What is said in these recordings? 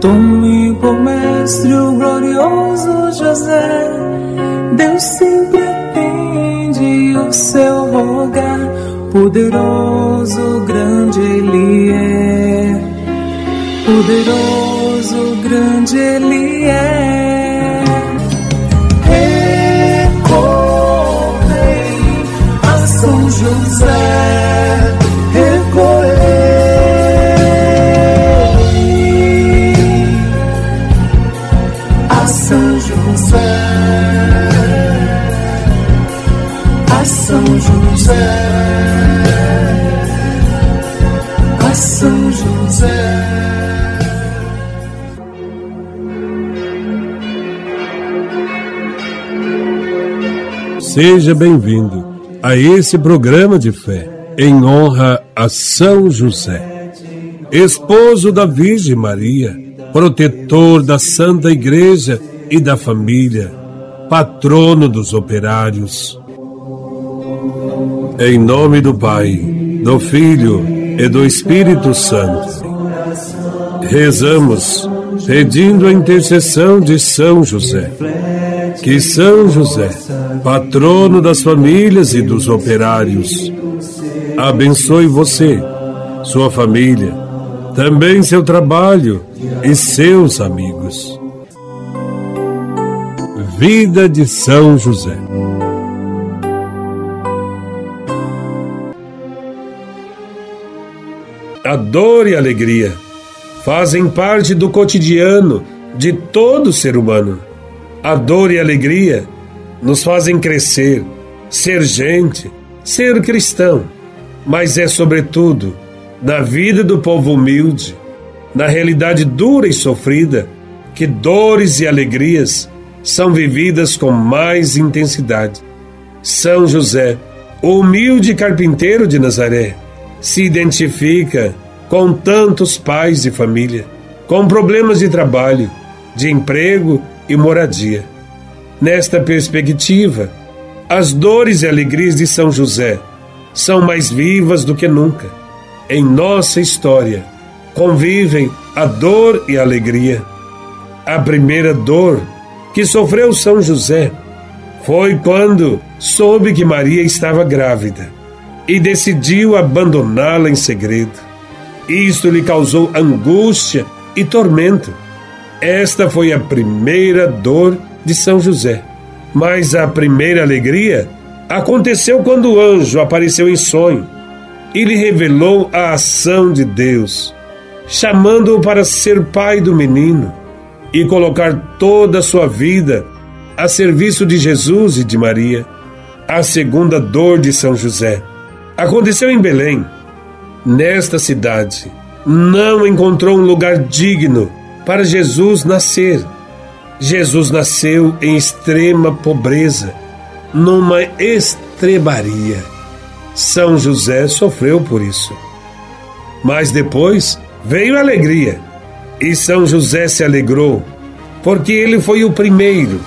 Tome por mestre o glorioso José, Deus sempre atende o seu rogar, poderoso, grande Ele é, poderoso, grande Ele é. Recorrei a São José, Seja bem-vindo a esse programa de fé em honra a São José, esposo da Virgem Maria, protetor da Santa Igreja e da família, patrono dos operários. Em nome do Pai, do Filho e do Espírito Santo, rezamos pedindo a intercessão de São José. Que São José, patrono das famílias e dos operários, abençoe você, sua família, também seu trabalho e seus amigos. Vida de São José. A dor e a alegria fazem parte do cotidiano de todo ser humano. A dor e a alegria nos fazem crescer, ser gente, ser cristão, mas é sobretudo na vida do povo humilde, na realidade dura e sofrida, que dores e alegrias são vividas com mais intensidade. São José, o humilde carpinteiro de Nazaré, se identifica com tantos pais de família, com problemas de trabalho, de emprego e moradia. Nesta perspectiva, as dores e alegrias de São José são mais vivas do que nunca. Em nossa história, convivem a dor e a alegria. A primeira dor que sofreu São José foi quando soube que Maria estava grávida e decidiu abandoná-la em segredo. Isto lhe causou angústia e tormento. Esta foi a primeira dor de São José. Mas a primeira alegria aconteceu quando o anjo apareceu em sonho e lhe revelou a ação de Deus, chamando-o para ser pai do menino e colocar toda a sua vida a serviço de Jesus e de Maria. A segunda dor de São José aconteceu em Belém. Nesta cidade, não encontrou um lugar digno para Jesus nascer. Jesus nasceu em extrema pobreza, numa estrebaria. São José sofreu por isso. Mas depois veio a alegria, e São José se alegrou, porque ele foi o primeiro,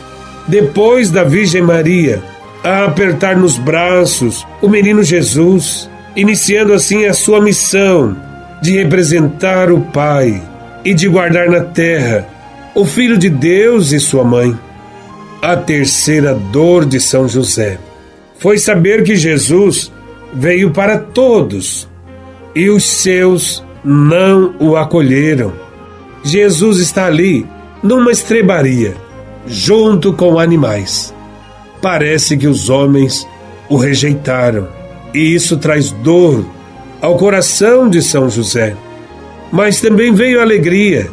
depois da Virgem Maria, a apertar nos braços o menino Jesus, iniciando assim a sua missão de representar o Pai e de guardar na terra o Filho de Deus e sua mãe. A terceira dor de São José foi saber que Jesus veio para todos e os seus não o acolheram. Jesus está ali, numa estrebaria, junto com animais. Parece que os homens o rejeitaram, e isso traz dor ao coração de São José. Mas também veio alegria,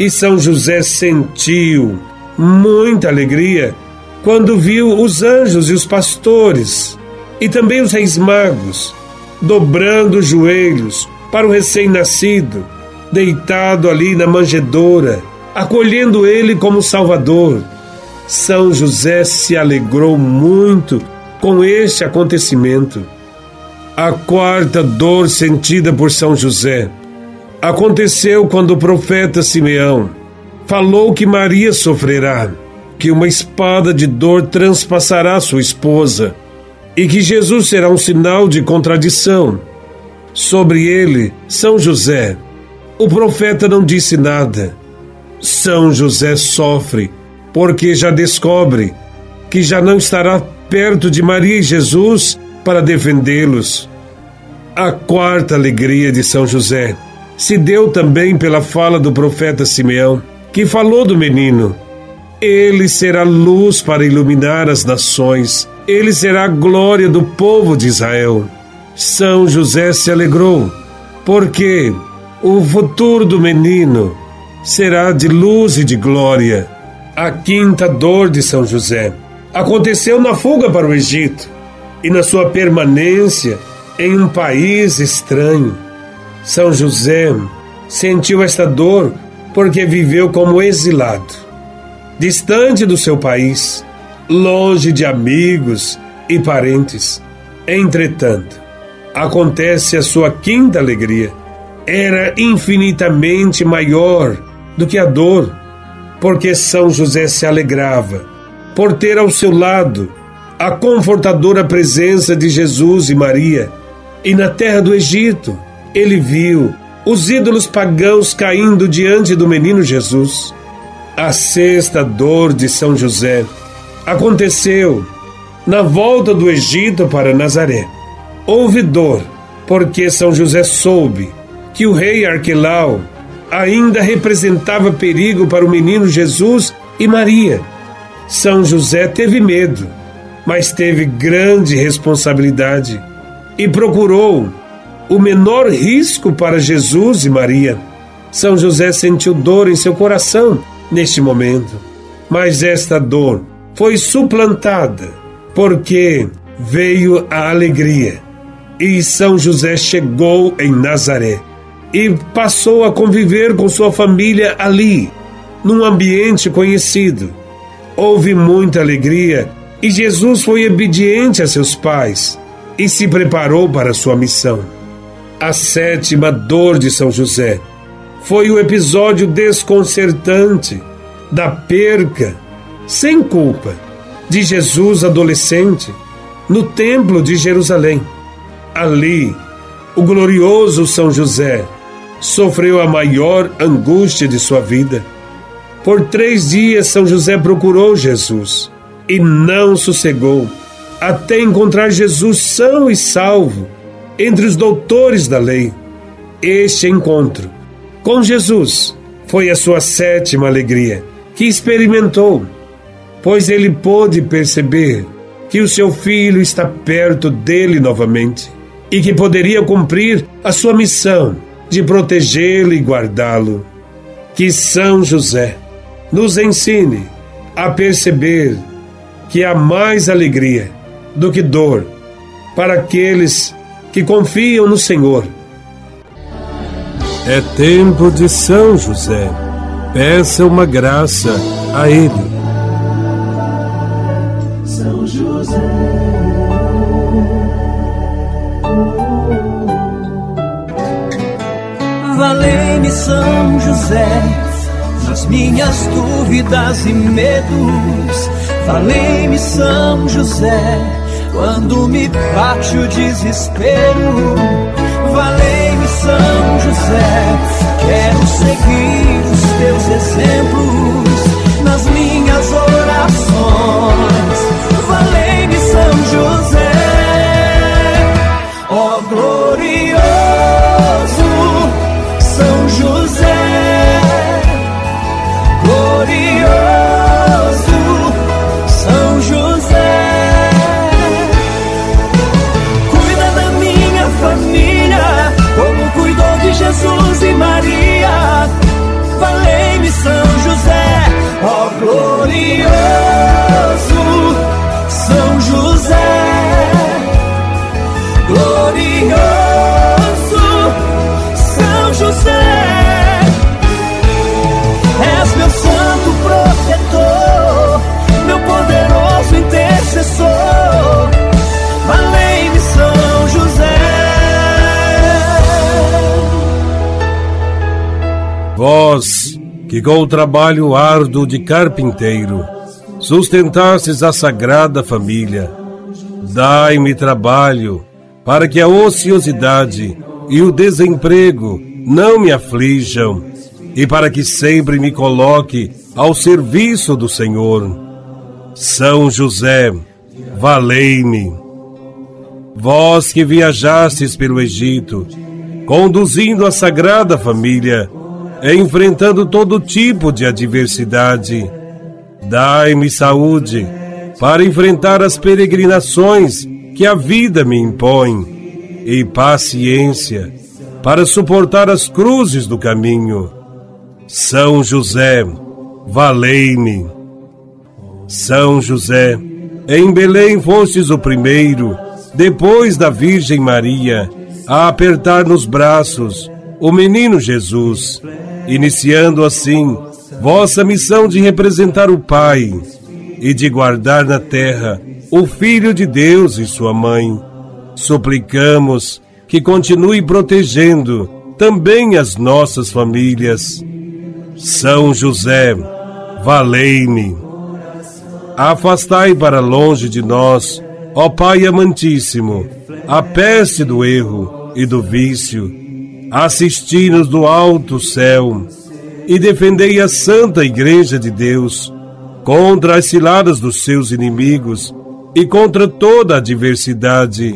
e São José sentiu muita alegria quando viu os anjos e os pastores, e também os reis magos, dobrando os joelhos para o recém-nascido, deitado ali na manjedoura, acolhendo ele como Salvador. São José se alegrou muito com este acontecimento. A quarta dor sentida por São José aconteceu quando o profeta Simeão falou que Maria sofrerá, que uma espada de dor transpassará sua esposa e que Jesus será um sinal de contradição. Sobre ele, São José, o profeta não disse nada, São José sofre porque já descobre que já não estará perto de Maria e Jesus para defendê-los. A quarta alegria de São José se deu também pela fala do profeta Simeão, que falou do menino. Ele será luz para iluminar as nações, ele será a glória do povo de Israel. São José se alegrou, porque o futuro do menino será de luz e de glória. A quinta dor de São José aconteceu na fuga para o Egito e na sua permanência em um país estranho. São José sentiu esta dor porque viveu como exilado, distante do seu país, longe de amigos e parentes. Entretanto, acontece a sua quinta alegria. Era infinitamente maior do que a dor, porque São José se alegrava por ter ao seu lado a confortadora presença de Jesus e Maria. E na terra do Egito, ele viu os ídolos pagãos caindo diante do menino Jesus. A sexta dor de São José aconteceu na volta do Egito para Nazaré. Houve dor, porque São José soube que o rei Arquelau ainda representava perigo para o menino Jesus e Maria. São José teve medo, mas teve grande responsabilidade e procurou o menor risco para Jesus e Maria. São José sentiu dor em seu coração neste momento, mas esta dor foi suplantada porque veio a alegria. E São José chegou em Nazaré e passou a conviver com sua família ali, num ambiente conhecido. Houve muita alegria e Jesus foi obediente a seus pais e se preparou para sua missão. A sétima dor de São José foi o episódio desconcertante da perca, sem culpa, de Jesus adolescente no Templo de Jerusalém. Ali, o glorioso São José sofreu a maior angústia de sua vida. Por três dias, São José procurou Jesus e não sossegou até encontrar Jesus são e salvo entre os doutores da lei. Este encontro com Jesus foi a sua sétima alegria que experimentou, pois ele pôde perceber que o seu filho está perto dele novamente e que poderia cumprir a sua missão de protegê-lo e guardá-lo. Que São José nos ensine a perceber que há mais alegria do que dor para aqueles que confiam no Senhor. É tempo de São José. Peça uma graça a Ele. São José. Valei-me São José nas minhas dúvidas e medos. Valei-me São José quando me bate o desespero. Valei-me São José, quero seguir os teus exemplos nas minhas orações. Vós, que com o trabalho árduo de carpinteiro sustentastes a sagrada família, dai-me trabalho para que a ociosidade e o desemprego não me aflijam. e para que sempre me coloque ao serviço do Senhor. São José, valei-me. Vós que viajastes pelo Egito, conduzindo a Sagrada Família, enfrentando todo tipo de adversidade, dai-me saúde para enfrentar as peregrinações que a vida me impõe e paciência para suportar as cruzes do caminho. São José, valei-me. São José, em Belém fostes o primeiro, depois da Virgem Maria, a apertar nos braços o menino Jesus, iniciando assim vossa missão de representar o Pai e de guardar na terra o Filho de Deus e sua mãe. Suplicamos que continue protegendo também as nossas famílias. São José, valei-me. Afastai para longe de nós, ó Pai amantíssimo, a peste do erro e do vício. Assisti-nos do alto céu e defendei a Santa Igreja de Deus contra as ciladas dos seus inimigos e contra toda a adversidade.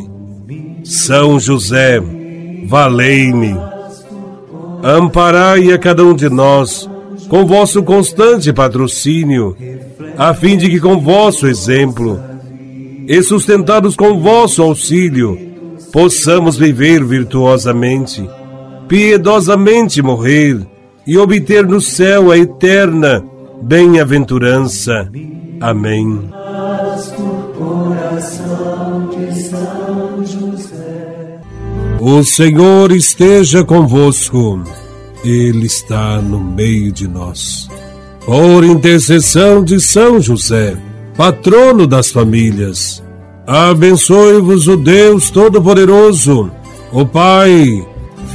São José, valei-me. Amparai a cada um de nós com vosso constante patrocínio, a fim de que com vosso exemplo e sustentados com vosso auxílio, possamos viver virtuosamente, piedosamente morrer e obter no céu a eterna bem-aventurança. Amém. O Senhor esteja convosco. Ele está no meio de nós. Por intercessão de São José, patrono das famílias, abençoe-vos o Deus Todo-Poderoso, o Pai,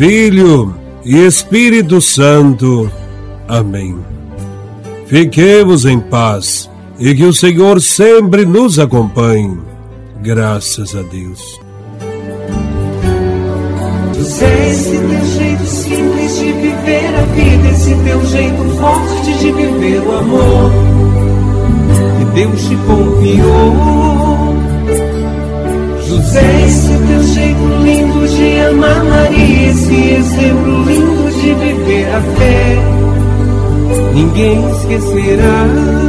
Filho e Espírito Santo. Amém. Fiquemos em paz e que o Senhor sempre nos acompanhe. Graças a Deus. José, esse teu jeito simples de viver a vida, esse teu jeito forte de viver o amor que Deus te confiou. José, esse teu jeito lindo de amar Maria, esse exemplo lindo de viver a fé, ninguém esquecerá.